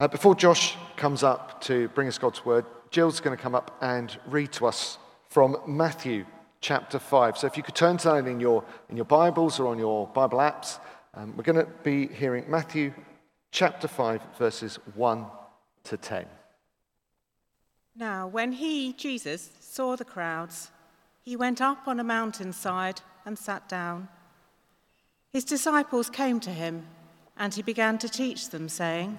Uh, before Josh comes up to bring us God's word, Jill's going to come up and read to us from Matthew chapter 5. So if you could turn to that in your, in your Bibles or on your Bible apps, um, we're going to be hearing Matthew chapter 5, verses 1 to 10. Now, when he, Jesus, saw the crowds, he went up on a mountainside and sat down. His disciples came to him, and he began to teach them, saying,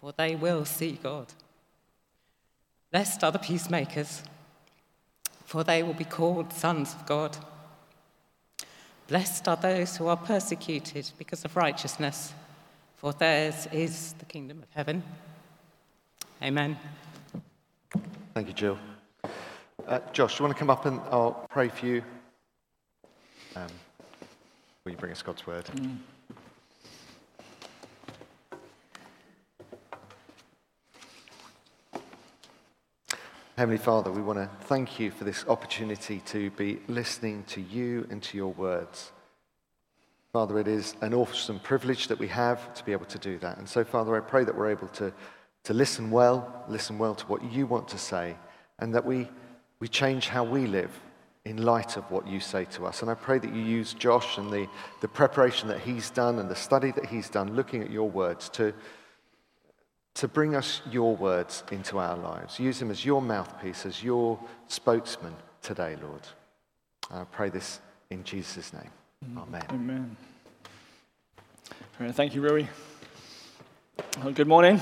for they will see God. Blessed are the peacemakers, for they will be called sons of God. Blessed are those who are persecuted because of righteousness, for theirs is the kingdom of heaven. Amen. Thank you, Jill. Uh, Josh, do you want to come up and I'll pray for you? Um, will you bring us God's word? Mm. Heavenly Father, we want to thank you for this opportunity to be listening to you and to your words. Father, it is an awesome privilege that we have to be able to do that. And so, Father, I pray that we're able to, to listen well, listen well to what you want to say, and that we, we change how we live in light of what you say to us. And I pray that you use Josh and the, the preparation that he's done and the study that he's done, looking at your words, to, to bring us your words into our lives. Use them as your mouthpiece, as your spokesman today, Lord. I pray this in Jesus' name. Amen. Amen. Thank you, Rui. Well, good morning.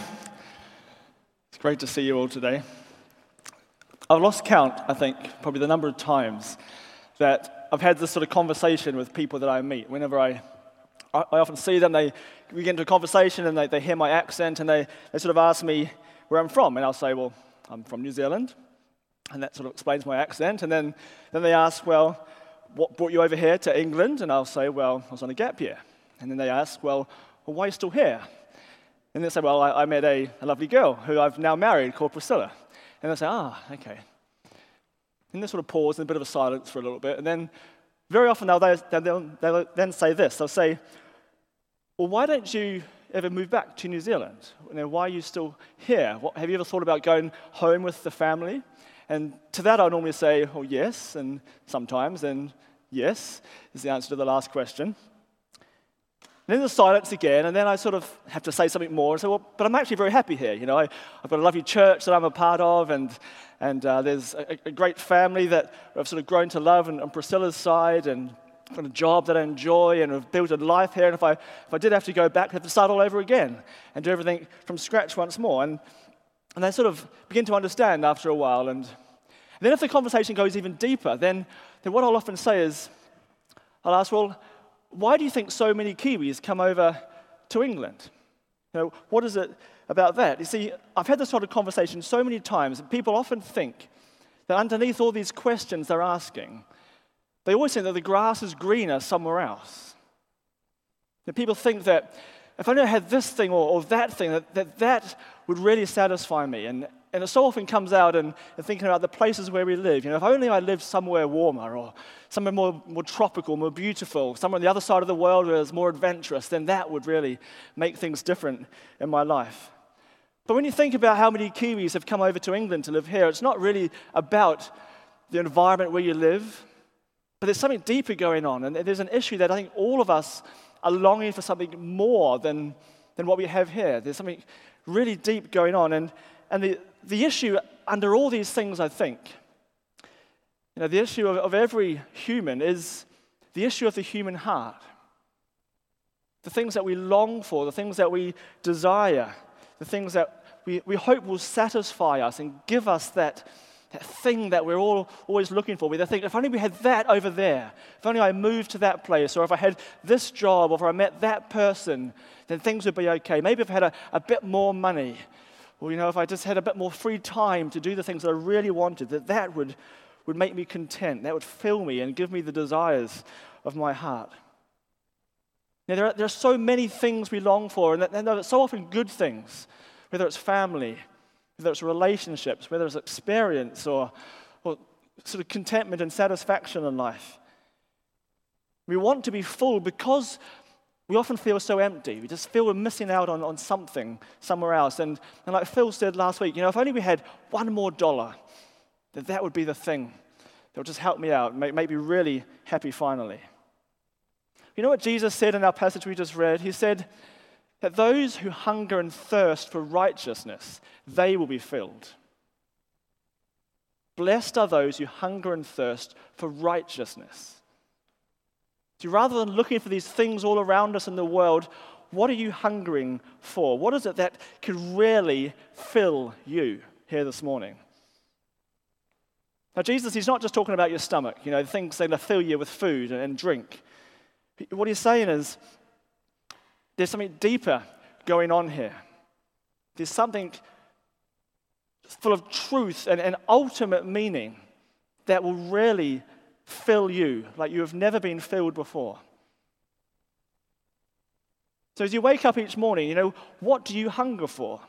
It's great to see you all today. I've lost count, I think, probably the number of times that I've had this sort of conversation with people that I meet whenever I I, often see them, they, we get into a conversation and they, they hear my accent and they, they sort of ask me where I'm from. And I'll say, well, I'm from New Zealand. And that sort of explains my accent. And then, then they ask, well, what brought you over here to England? And I'll say, well, I was on a gap year. And then they ask, well, well why are you still here? And they say, well, I, I met a, a, lovely girl who I've now married called Priscilla. And they say, ah, okay. And they sort of pause in a bit of a silence for a little bit. And then very often they'll, they'll, they'll then say this they'll say, Well, why don't you ever move back to New Zealand? You know, why are you still here? What, have you ever thought about going home with the family? And to that, I normally say, Oh, yes, and sometimes, and yes, is the answer to the last question. And then there's silence again, and then I sort of have to say something more and say, well, but I'm actually very happy here. You know, I, have got a lovely church that I'm a part of, and, and uh, there's a, a, great family that I've sort of grown to love on, on Priscilla's side, and got a job that I enjoy, and I've built a life here. And if I, if I did have to go back, I'd have to start all over again and do everything from scratch once more. And, and they sort of begin to understand after a while. And, and then if the conversation goes even deeper, then, then what I'll often say is, I'll ask, well, why do you think so many Kiwis come over to England? You know, what is it about that? You see, I've had this sort of conversation so many times, and people often think that underneath all these questions they're asking, they always think that the grass is greener somewhere else. That people think that if I only had this thing or, or that thing, that, that that would really satisfy me. And, and it so often comes out in, in, thinking about the places where we live. You know, if only I lived somewhere warmer or somewhere more, more tropical, more beautiful, somewhere on the other side of the world where it's more adventurous, then that would really make things different in my life. But when you think about how many Kiwis have come over to England to live here, it's not really about the environment where you live, but there's something deeper going on. And there's an issue that I think all of us are longing for something more than, than what we have here. There's something really deep going on. And, and the, the issue under all these things, I think, you know, the issue of, of every human is the issue of the human heart. The things that we long for, the things that we desire, the things that we, we hope will satisfy us and give us that, that thing that we're all always looking for. We think, if only we had that over there, if only I moved to that place, or if I had this job, or if I met that person, then things would be okay. Maybe if I had a, a bit more money, or, you know, if I just had a bit more free time to do the things that I really wanted, that that would, would make me content. That would fill me and give me the desires of my heart. Now, there, are, there are so many things we long for, and, that, and they're so often good things, whether it's family, whether it's relationships, whether it's experience or, or sort of contentment and satisfaction in life. We want to be full because we often feel so empty. We just feel we're missing out on, on something somewhere else. And, and like Phil said last week, you know, if only we had one more dollar, then that would be the thing that would just help me out, make, make me really happy finally. You know what Jesus said in our passage we just read? He said that those who hunger and thirst for righteousness, they will be filled. Blessed are those who hunger and thirst for righteousness. So rather than looking for these things all around us in the world, what are you hungering for? What is it that can really fill you here this morning? Now, Jesus, he's not just talking about your stomach, you know, the things that are going to fill you with food and drink. What he's saying is there's something deeper going on here. There's something full of truth and, and ultimate meaning that will really fill you like you have never been filled before. So as you wake up each morning, you know, what do you hunger for?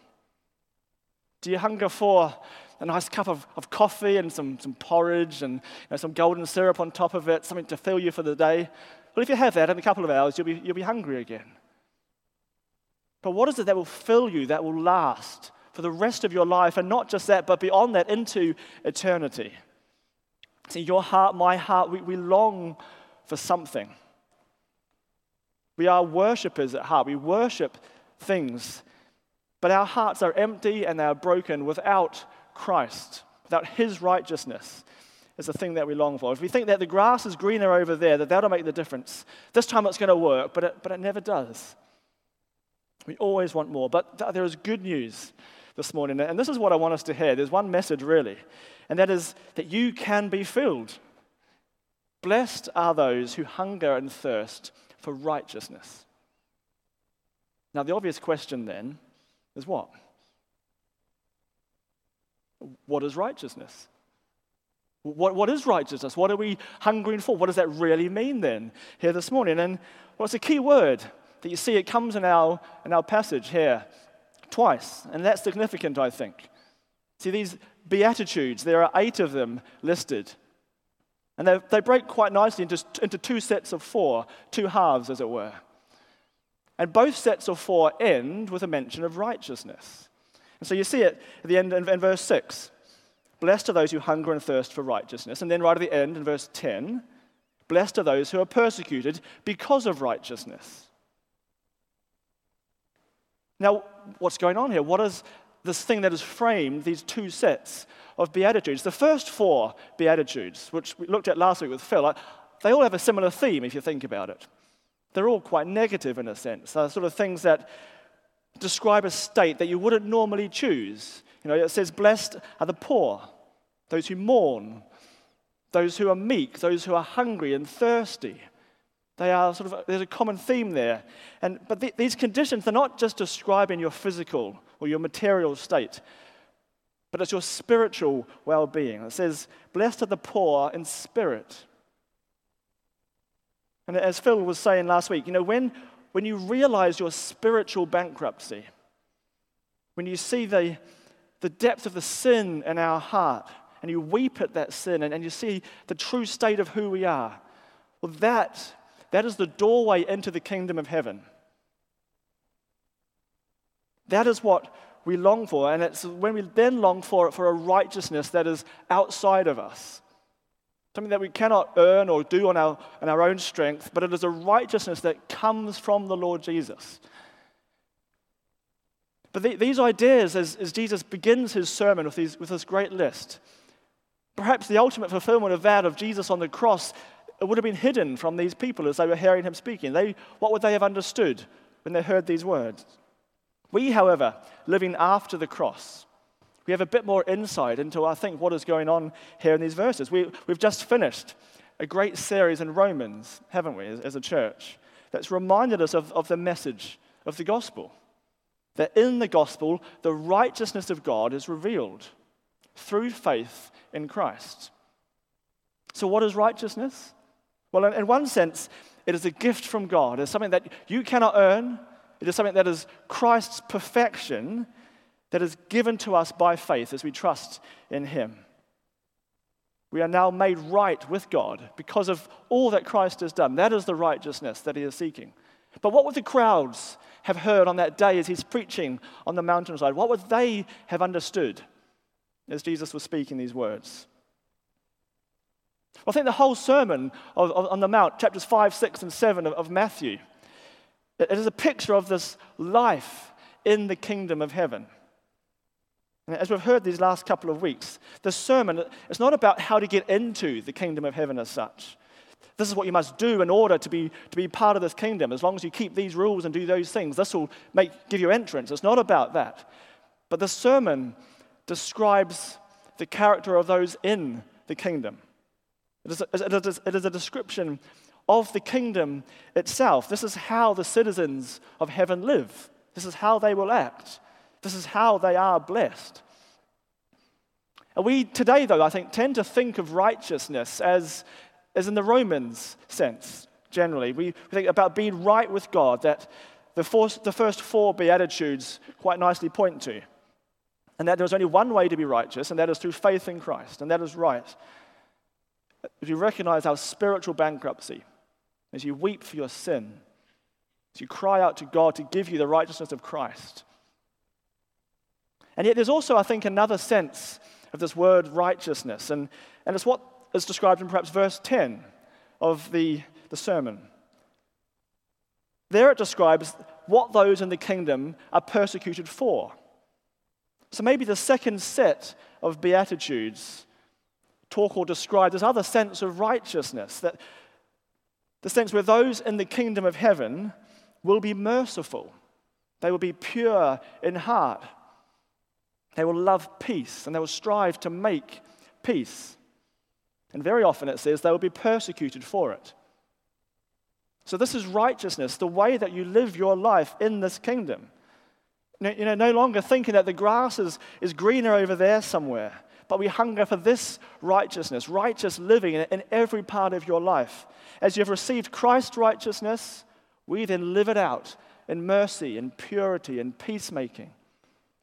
Do you hunger for a nice cup of, of coffee and some, some porridge and you know, some golden syrup on top of it, something to fill you for the day? Well, if you have that in a couple of hours, you'll be, you'll be hungry again. But what is it that will fill you, that will last for the rest of your life, and not just that, but beyond that into eternity? See, your heart, my heart, we, we long for something. We are worshippers at heart. We worship things, but our hearts are empty and they are broken without Christ, without His righteousness is the thing that we long for. If we think that the grass is greener over there, that that'll make the difference, this time it's going to work, but it, but it never does. We always want more. But th- there is good news this morning, and this is what I want us to hear. There's one message, really, and that is that you can be filled. Blessed are those who hunger and thirst for righteousness. Now, the obvious question then is what? What is righteousness? What, what is righteousness? What are we hungering for? What does that really mean then here this morning? And well, it's a key word that you see it comes in our, in our passage here twice, and that's significant, I think. See, these Beatitudes, there are eight of them listed. And they, they break quite nicely into, into two sets of four, two halves, as it were. And both sets of four end with a mention of righteousness. And so you see it at the end in, in verse 6. Blessed are those who hunger and thirst for righteousness. And then right at the end in verse 10, blessed are those who are persecuted because of righteousness. Now, what's going on here? What is this thing that has framed these two sets of Beatitudes? The first four Beatitudes, which we looked at last week with Phil, they all have a similar theme if you think about it. They're all quite negative in a sense. They're sort of things that describe a state that you wouldn't normally choose. You know, it says, Blessed are the poor, those who mourn, those who are meek, those who are hungry and thirsty. They are sort of, there's a common theme there. And, but th- these conditions, they're not just describing your physical or your material state, but it's your spiritual well being. It says, Blessed are the poor in spirit. And as Phil was saying last week, you know, when, when you realize your spiritual bankruptcy, when you see the, the depth of the sin in our heart, and you weep at that sin, and, and you see the true state of who we are, well, that, that is the doorway into the kingdom of heaven. That is what we long for, and it's when we then long for it for a righteousness that is outside of us. Something that we cannot earn or do on our, on our own strength, but it is a righteousness that comes from the Lord Jesus. But the, these ideas, as, as, Jesus begins his sermon with, these, with this great list, perhaps the ultimate fulfillment of that of Jesus on the cross, it would have been hidden from these people as they were hearing him speaking. They, what would they have understood when they heard these words? We, however, living after the cross, we have a bit more insight into, I think, what is going on here in these verses. We, we've just finished a great series in Romans, haven't we, as, as a church, that's reminded us of, of the message of the gospel. that in the gospel, the righteousness of God is revealed through faith in Christ. So, what is righteousness? Well, in, one sense, it is a gift from God. It's something that you cannot earn, it is something that is Christ's perfection that is given to us by faith as we trust in Him. We are now made right with God because of all that Christ has done. That is the righteousness that He is seeking. But what would the crowds have heard on that day as He's preaching on the mountainside? What would they have understood as Jesus was speaking these words? I think the whole sermon of, of, on the Mount, chapters 5, 6, and 7 of, of Matthew, it is a picture of this life in the kingdom of heaven. And as we've heard these last couple of weeks, the sermon is not about how to get into the kingdom of heaven as such. This is what you must do in order to be, to be part of this kingdom. As long as you keep these rules and do those things, this will make, give you entrance. It's not about that. But the sermon describes the character of those in the kingdom. It is, a, it, is, it is a description of the kingdom itself. This is how the citizens of heaven live, this is how they will act, this is how they are blessed. And we today, though, I think, tend to think of righteousness as, as in the Romans sense, generally. We, think about being right with God, that the, first, the first four Beatitudes quite nicely point to. And that there's only one way to be righteous, and that is through faith in Christ, and that is right as you recognize our spiritual bankruptcy, as you weep for your sin, as you cry out to God to give you the righteousness of Christ. And yet, there's also, I think, another sense of this word righteousness, and, and it's what is described in perhaps verse 10 of the, the sermon. There it describes what those in the kingdom are persecuted for. So maybe the second set of Beatitudes talk or describe this other sense of righteousness, that the sense where those in the kingdom of heaven will be merciful, they will be pure in heart, they will love peace, and they will strive to make peace. And very often it says they will be persecuted for it. So, this is righteousness, the way that you live your life in this kingdom. You know, no longer thinking that the grass is, is greener over there somewhere, but we hunger for this righteousness, righteous living in every part of your life. As you have received Christ's righteousness, we then live it out in mercy and purity and peacemaking.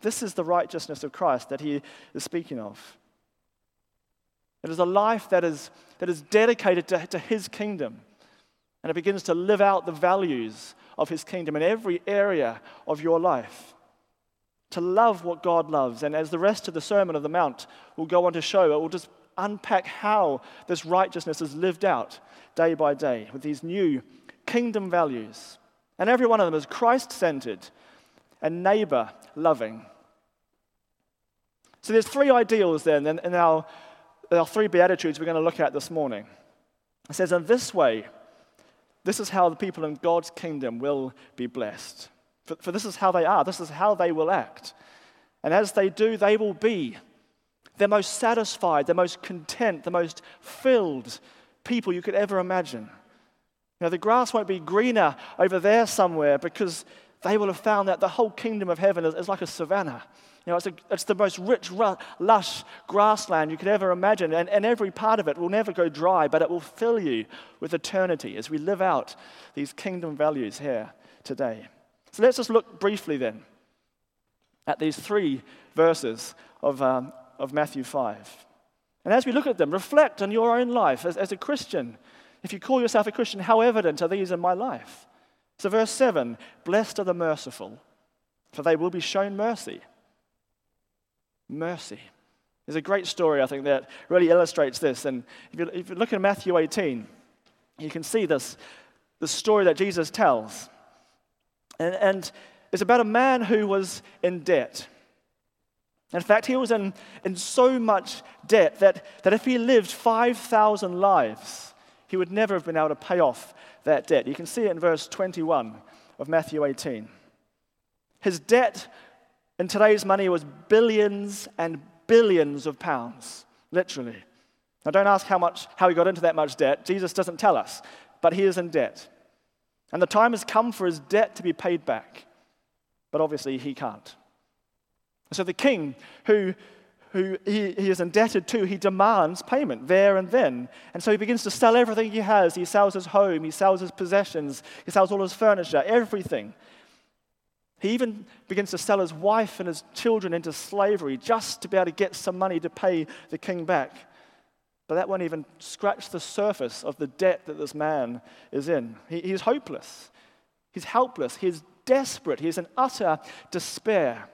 This is the righteousness of Christ that he is speaking of. It is a life that is, that is dedicated to, to his kingdom. And it begins to live out the values of his kingdom in every area of your life to love what God loves. And as the rest of the Sermon of the Mount will go on to show, it will just unpack how this righteousness is lived out day by day with these new kingdom values. And every one of them is Christ centered and neighbor loving. So there's three ideals then in our, our three Beatitudes we're going to look at this morning. It says, In this way, this is how the people in God's kingdom will be blessed. For, for this is how they are, this is how they will act. And as they do, they will be the most satisfied, the most content, the most filled people you could ever imagine. Know, the grass won't be greener over there somewhere because they will have found that the whole kingdom of heaven is, is like a savanna. You know, it's, a, it's the most rich, lush grassland you could ever imagine, and, and every part of it will never go dry, but it will fill you with eternity as we live out these kingdom values here today. So let's just look briefly then at these three verses of, um, of Matthew 5. And as we look at them, reflect on your own life as, as a Christian. If you call yourself a Christian, how evident are these in my life? So, verse 7 Blessed are the merciful, for they will be shown mercy. Mercy. There's a great story, I think, that really illustrates this. And if you, if you look at Matthew 18, you can see this, the story that Jesus tells. And, and it's about a man who was in debt. In fact, he was in, in so much debt that, that if he lived 5,000 lives, he would never have been able to pay off that debt. You can see it in verse 21 of Matthew 18. His debt in today's money was billions and billions of pounds, literally. Now, don't ask how, much, how he got into that much debt. Jesus doesn't tell us, but he is in debt. And the time has come for his debt to be paid back. But obviously, he can't. So the king, who, who he, he is indebted to, he demands payment there and then. And so he begins to sell everything he has. He sells his home, he sells his possessions, he sells all his furniture, everything. He even begins to sell his wife and his children into slavery just to be able to get some money to pay the king back. But that won't even scratch the surface of the debt that this man is in. He, he's hopeless. He's helpless. He's desperate. He's in utter despair.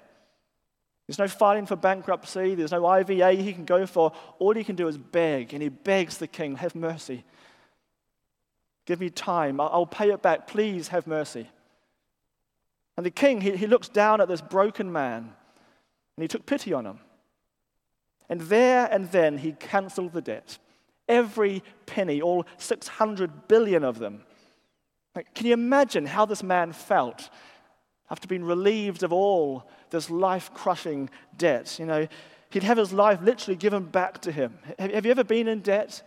There's no filing for bankruptcy. There's no IVA he can go for. All he can do is beg, and he begs the king, Have mercy. Give me time. I'll pay it back. Please have mercy. And the king, he, he looks down at this broken man, and he took pity on him. And there and then he cancelled the debt. Every penny, all 600 billion of them. Can you imagine how this man felt after being relieved of all this life crushing debt? You know, he'd have his life literally given back to him. Have you ever been in debt?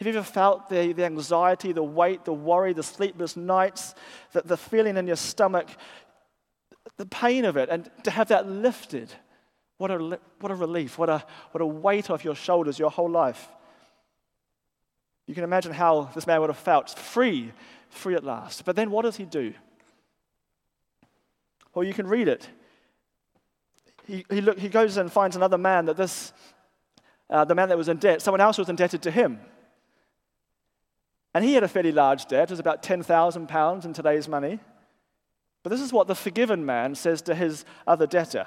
Have you ever felt the, the anxiety, the weight, the worry, the sleepless nights, the, the feeling in your stomach, the pain of it, and to have that lifted? What a, what a relief, what a, what a weight off your shoulders your whole life. You can imagine how this man would have felt free, free at last. But then what does he do? Well, you can read it. He, he, look, he goes and finds another man that this, uh, the man that was in debt, someone else was indebted to him. And he had a fairly large debt, it was about 10,000 pounds in today's money. But this is what the forgiven man says to his other debtor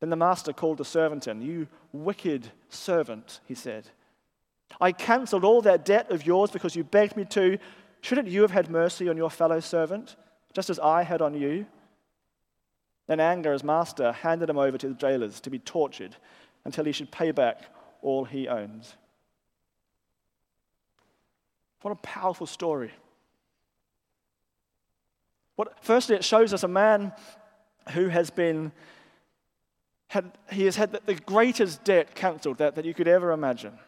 Then the master called the servant in. You wicked servant, he said. I cancelled all that debt of yours because you begged me to. Shouldn't you have had mercy on your fellow servant, just as I had on you? In anger, his master handed him over to the jailers to be tortured until he should pay back all he owns. What a powerful story. What, firstly, it shows us a man who has been had, he has had the greatest debt cancelled that, that you could ever imagine.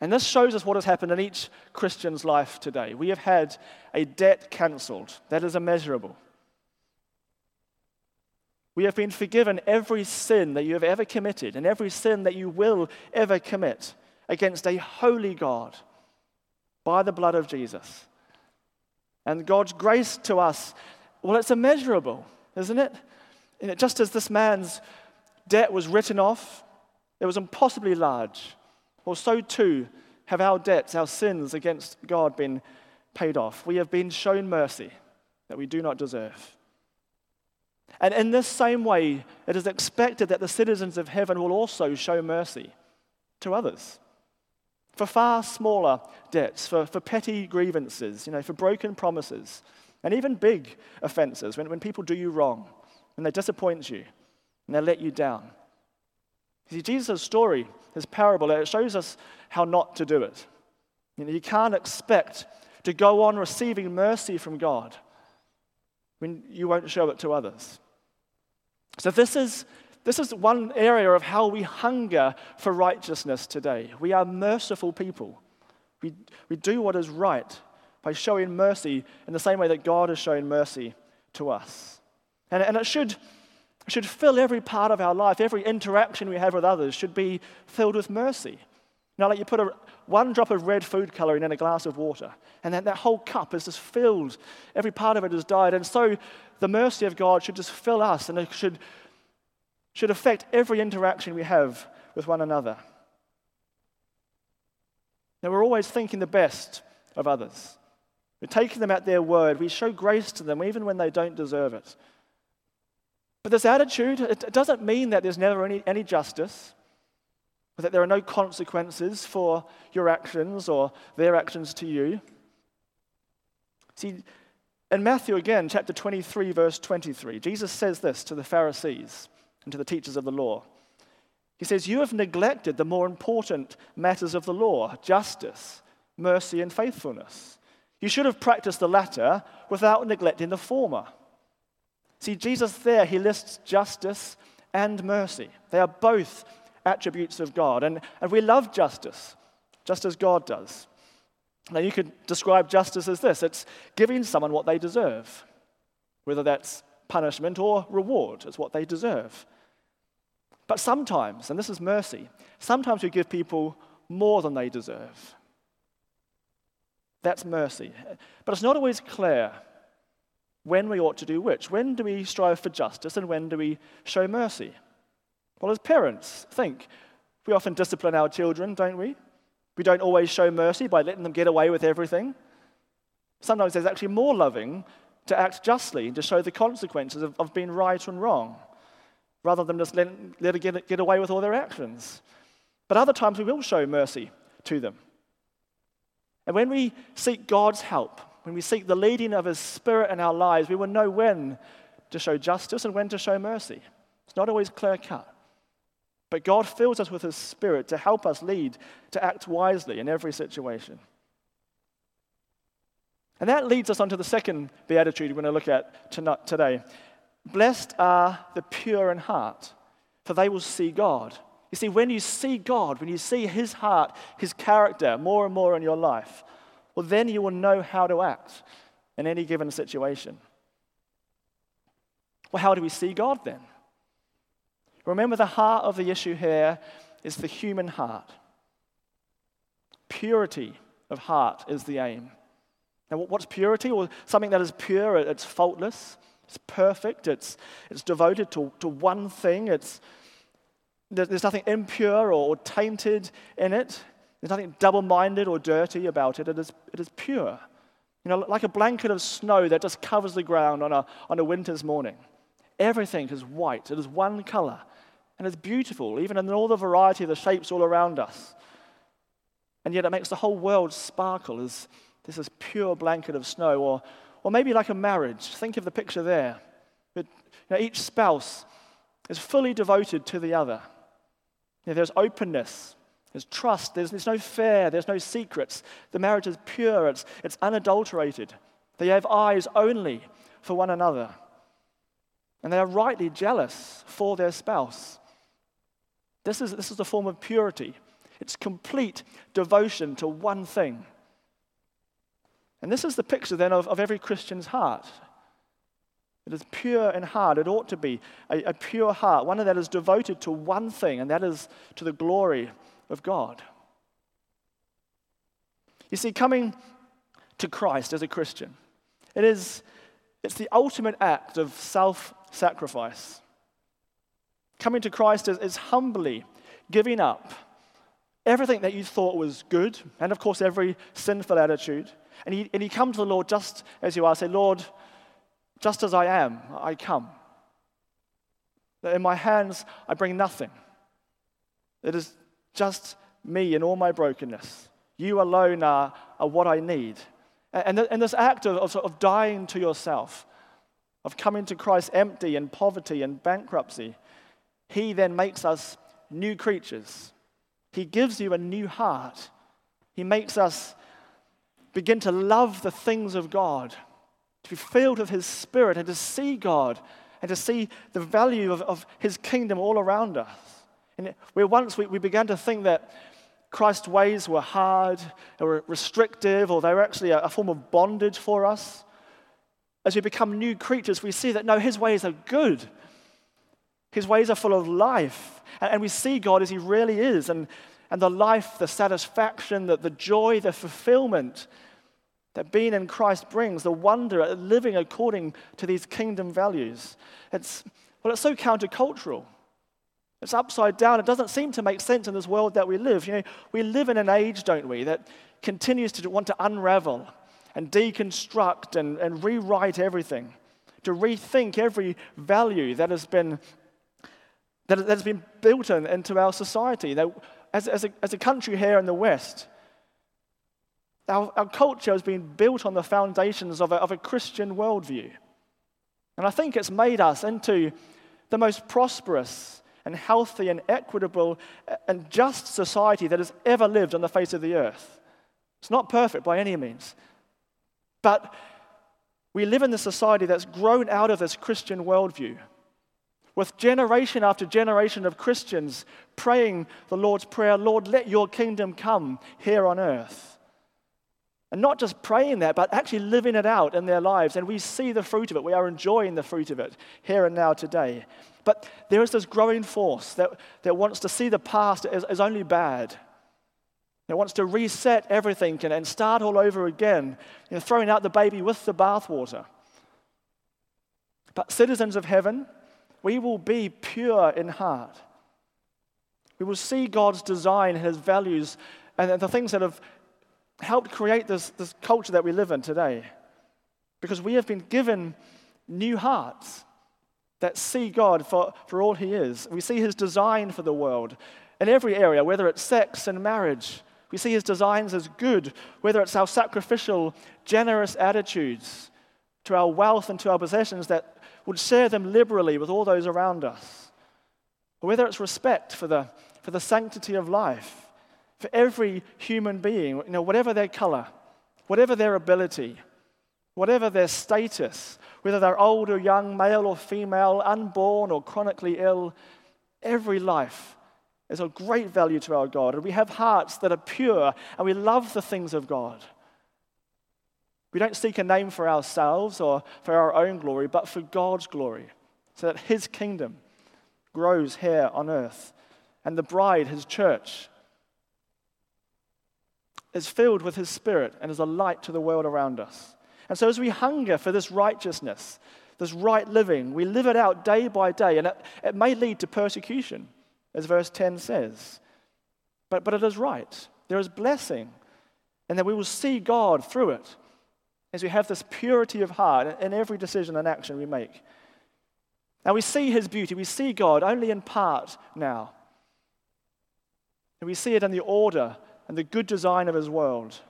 And this shows us what has happened in each Christian's life today. We have had a debt cancelled that is immeasurable. We have been forgiven every sin that you have ever committed and every sin that you will ever commit against a holy God by the blood of Jesus. And God's grace to us, well, it's immeasurable, isn't it? Just as this man's debt was written off, it was impossibly large. Well, so too have our debts, our sins against God been paid off. We have been shown mercy that we do not deserve. And in this same way, it is expected that the citizens of heaven will also show mercy to others. For far smaller debts, for, for petty grievances, you know, for broken promises, and even big offenses, when, when people do you wrong and they disappoint you and they let you down. You see, Jesus' story, his parable, it shows us how not to do it. You, know, you can't expect to go on receiving mercy from God when you won't show it to others. So, this is, this is one area of how we hunger for righteousness today. We are merciful people. We, we do what is right by showing mercy in the same way that God has shown mercy to us. And, and it should, should fill every part of our life. Every interaction we have with others should be filled with mercy. Now, like you put a, one drop of red food coloring in a glass of water, and then that whole cup is just filled. Every part of it is dyed. And so the mercy of God should just fill us, and it should, should affect every interaction we have with one another. Now, we're always thinking the best of others. We're taking them at their word. We show grace to them even when they don't deserve it. But this attitude, it doesn't mean that there's never any, any justice, or that there are no consequences for your actions or their actions to you. See, In Matthew again, chapter 23, verse 23, Jesus says this to the Pharisees and to the teachers of the law. He says, You have neglected the more important matters of the law justice, mercy, and faithfulness. You should have practiced the latter without neglecting the former. See, Jesus there, he lists justice and mercy. They are both attributes of God. And, and we love justice, just as God does. Now, you could describe justice as this it's giving someone what they deserve, whether that's punishment or reward, it's what they deserve. But sometimes, and this is mercy, sometimes we give people more than they deserve. That's mercy. But it's not always clear when we ought to do which. When do we strive for justice and when do we show mercy? Well, as parents, think. We often discipline our children, don't we? We don't always show mercy by letting them get away with everything. Sometimes it's actually more loving to act justly, and to show the consequences of, of being right and wrong, rather than just let, let it get, get away with all their actions. But other times we will show mercy to them. And when we seek God's help, when we seek the leading of His Spirit in our lives, we will know when to show justice and when to show mercy. It's not always clear cut. But God fills us with His Spirit to help us lead, to act wisely in every situation. And that leads us on to the second beatitude we're going to look at today. Blessed are the pure in heart, for they will see God. You see, when you see God, when you see His heart, His character more and more in your life, well, then you will know how to act in any given situation. Well, how do we see God then? Remember, the heart of the issue here is the human heart. Purity of heart is the aim. Now, what's purity? Well, something that is pure, it's faultless, it's perfect, it's, it's devoted to, to one thing, it's, there's nothing impure or tainted in it. There's nothing double minded or dirty about it. It is, it is pure. You know, like a blanket of snow that just covers the ground on a, on a winter's morning. Everything is white, it is one color. And it's beautiful, even in all the variety of the shapes all around us. And yet it makes the whole world sparkle as this is pure blanket of snow. Or, or maybe like a marriage. Think of the picture there. It, you know, each spouse is fully devoted to the other. You know, there's openness, there's trust, there's, there's no fear, there's no secrets. The marriage is pure, it's, it's unadulterated. They have eyes only for one another. And they are rightly jealous for their spouse. This is, this is the form of purity. It's complete devotion to one thing. And this is the picture then of, of every Christian's heart. It is pure in heart. It ought to be a, a pure heart, one that is devoted to one thing, and that is to the glory of God. You see, coming to Christ as a Christian, it is it's the ultimate act of self sacrifice. Coming to Christ is, is humbly giving up everything that you thought was good, and of course, every sinful attitude. And you, and you come to the Lord just as you are, say, Lord, just as I am, I come. In my hands, I bring nothing. It is just me and all my brokenness. You alone are, are what I need. And, and this act of, of, of dying to yourself, of coming to Christ empty and poverty and bankruptcy, he then makes us new creatures. He gives you a new heart. He makes us begin to love the things of God, to be filled with His Spirit, and to see God, and to see the value of, of His kingdom all around us. And where once we, we began to think that Christ's ways were hard, or restrictive, or they were actually a, a form of bondage for us, as we become new creatures, we see that no, His ways are good. His ways are full of life. And we see God as He really is. And, and the life, the satisfaction, the, the joy, the fulfillment that being in Christ brings, the wonder at living according to these kingdom values. It's, well, it's so countercultural. It's upside down. It doesn't seem to make sense in this world that we live. You know, we live in an age, don't we, that continues to want to unravel and deconstruct and, and rewrite everything, to rethink every value that has been, that has been built in, into our society. That as, as, a, as a country here in the West, Our, our culture has been built on the foundations of a, of a Christian worldview. And I think it's made us into the most prosperous and healthy and equitable and just society that has ever lived on the face of the earth. It's not perfect by any means. But we live in a society that's grown out of this Christian worldview, with generation after generation of Christians praying the Lord's Prayer Lord, let your kingdom come here on earth. And not just praying that, but actually living it out in their lives. And we see the fruit of it. We are enjoying the fruit of it here and now today. But there is this growing force that, that wants to see the past as, as only bad. It wants to reset everything and, and start all over again, you know, throwing out the baby with the bathwater. But citizens of heaven, we will be pure in heart. We will see God's design, His values, and the things that have helped create this, this culture that we live in today. Because we have been given new hearts that see God for, for all He is. We see His design for the world in every area, whether it's sex and marriage. We see His designs as good, whether it's our sacrificial, generous attitudes to our wealth and to our possessions that would share them liberally with all those around us. Or whether it's respect for the, for the sanctity of life for every human being, you know, whatever their color, whatever their ability, whatever their status, whether they're old or young, male or female, unborn or chronically ill, every life is of great value to our God. And we have hearts that are pure and we love the things of God. We don't seek a name for ourselves or for our own glory, but for God's glory, so that His kingdom grows here on earth. And the bride, His church, is filled with His Spirit and is a light to the world around us. And so, as we hunger for this righteousness, this right living, we live it out day by day, and it, it may lead to persecution, as verse 10 says. But, but it is right. There is blessing, and that we will see God through it as we have this purity of heart in every decision and action we make. Now, we see His beauty, we see God only in part now. And we see it in the order and the good design of his world.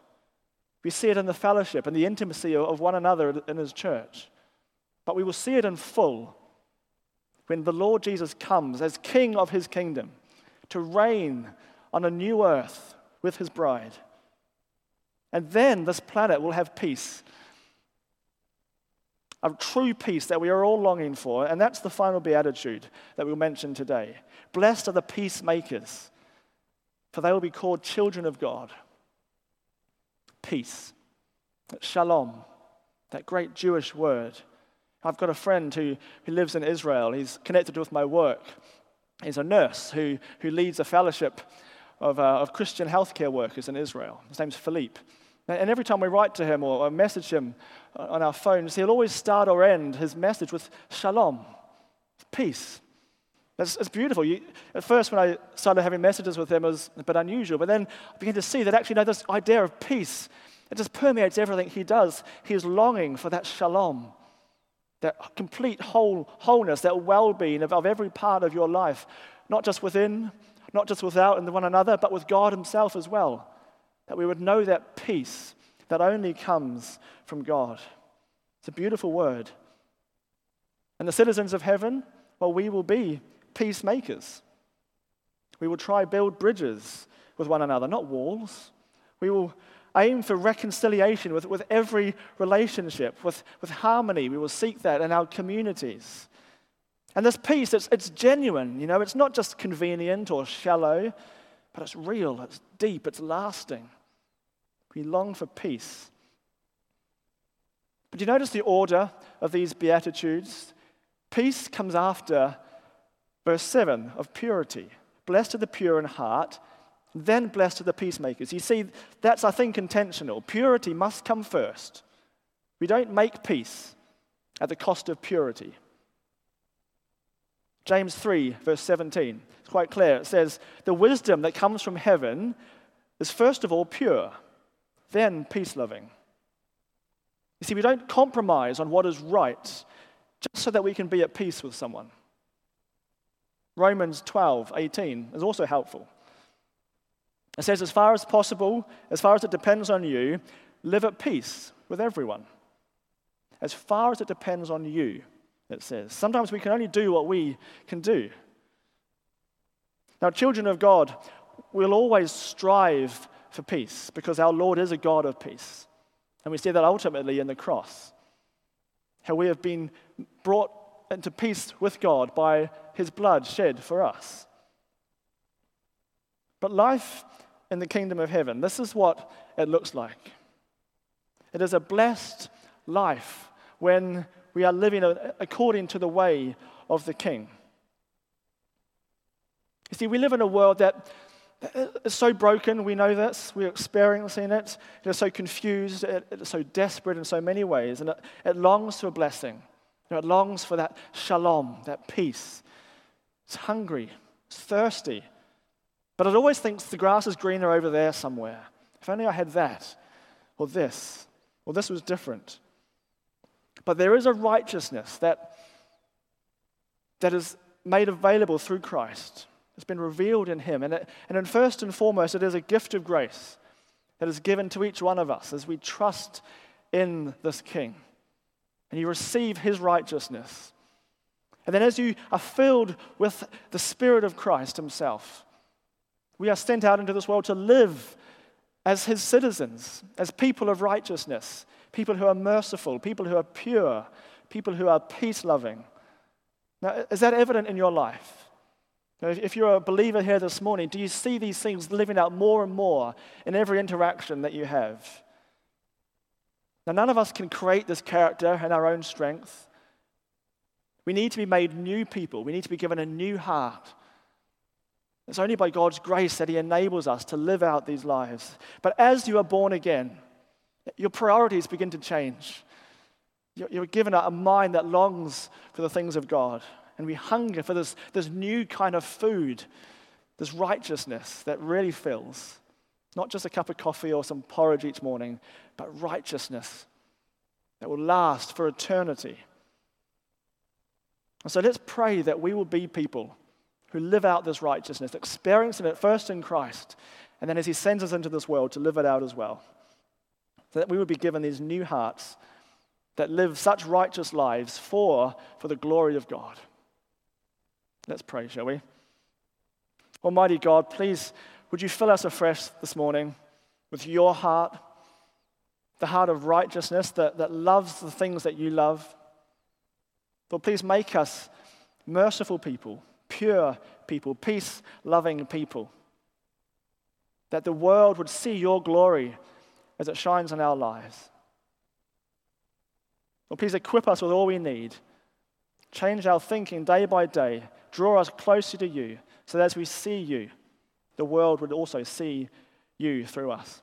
We see it in the fellowship and the intimacy of one another in his church. But we will see it in full when the Lord Jesus comes as king of his kingdom to reign on a new earth with his bride. And then this planet will have peace. A true peace that we are all longing for. And that's the final beatitude that we'll mention today. Blessed are the peacemakers for they will be called children of God. Peace, shalom, that great Jewish word. I've got a friend who, who lives in Israel. He's connected with my work. He's a nurse who, who leads a fellowship of, uh, of Christian healthcare workers in Israel. His name's Philippe. And every time we write to him or message him on our phones, he'll always start or end his message with shalom, peace. It's, it's beautiful. You, at first, when I started having messages with him, it was a bit unusual. But then I began to see that actually, no, this idea of peace, it just permeates everything he does. He is longing for that shalom, that complete whole, wholeness, that well being of, of every part of your life, not just within, not just without and one another, but with God Himself as well. That we would know that peace that only comes from God. It's a beautiful word. And the citizens of heaven, well, we will be peacemakers. We will try build bridges with one another, not walls. We will aim for reconciliation with, with every relationship, with, with harmony. We will seek that in our communities. And this peace, it's, it's genuine, you know, it's not just convenient or shallow, but it's real, it's deep, it's lasting. We long for peace. But do you notice the order of these Beatitudes? Peace comes after Verse 7 of purity. Blessed are the pure in heart, then blessed are the peacemakers. You see, that's, I think, intentional. Purity must come first. We don't make peace at the cost of purity. James 3, verse 17, it's quite clear. It says, The wisdom that comes from heaven is first of all pure, then peace loving. You see, we don't compromise on what is right just so that we can be at peace with someone. Romans 12, 18 is also helpful. It says, as far as possible, as far as it depends on you, live at peace with everyone. As far as it depends on you, it says. Sometimes we can only do what we can do. Now, children of God we'll always strive for peace because our Lord is a God of peace. And we see that ultimately in the cross. How we have been brought into peace with God by his blood shed for us. But life in the kingdom of heaven, this is what it looks like. It is a blessed life when we are living according to the way of the king. You see, we live in a world that is so broken, we know this, we're experiencing it. It is so confused, it is so desperate in so many ways, and it, it longs for a blessing. You know, it longs for that shalom, that peace. It's hungry, it's thirsty, but it always thinks the grass is greener over there somewhere. If only I had that, or this, or this was different. But there is a righteousness that, that is made available through Christ. It's been revealed in Him. And, it, and in first and foremost, it is a gift of grace that is given to each one of us as we trust in this King. And you receive His righteousness. And then, as you are filled with the Spirit of Christ Himself, we are sent out into this world to live as His citizens, as people of righteousness, people who are merciful, people who are pure, people who are peace loving. Now, is that evident in your life? If you're a believer here this morning, do you see these things living out more and more in every interaction that you have? Now, none of us can create this character in our own strength. We need to be made new people. We need to be given a new heart. It's only by God's grace that He enables us to live out these lives. But as you are born again, your priorities begin to change. You're given a mind that longs for the things of God and we hunger for this, this new kind of food, this righteousness that really fills. Not just a cup of coffee or some porridge each morning, but righteousness that will last for eternity. And so let's pray that we will be people who live out this righteousness, experiencing it first in Christ, and then as He sends us into this world to live it out as well. So that we would be given these new hearts that live such righteous lives for, for the glory of God. Let's pray, shall we? Almighty God, please, would you fill us afresh this morning with your heart, the heart of righteousness that, that loves the things that you love? Lord, please make us merciful people, pure people, peace loving people. That the world would see your glory as it shines in our lives. Lord, please equip us with all we need. Change our thinking day by day Draw us closer to you so that as we see you, the world would also see you through us.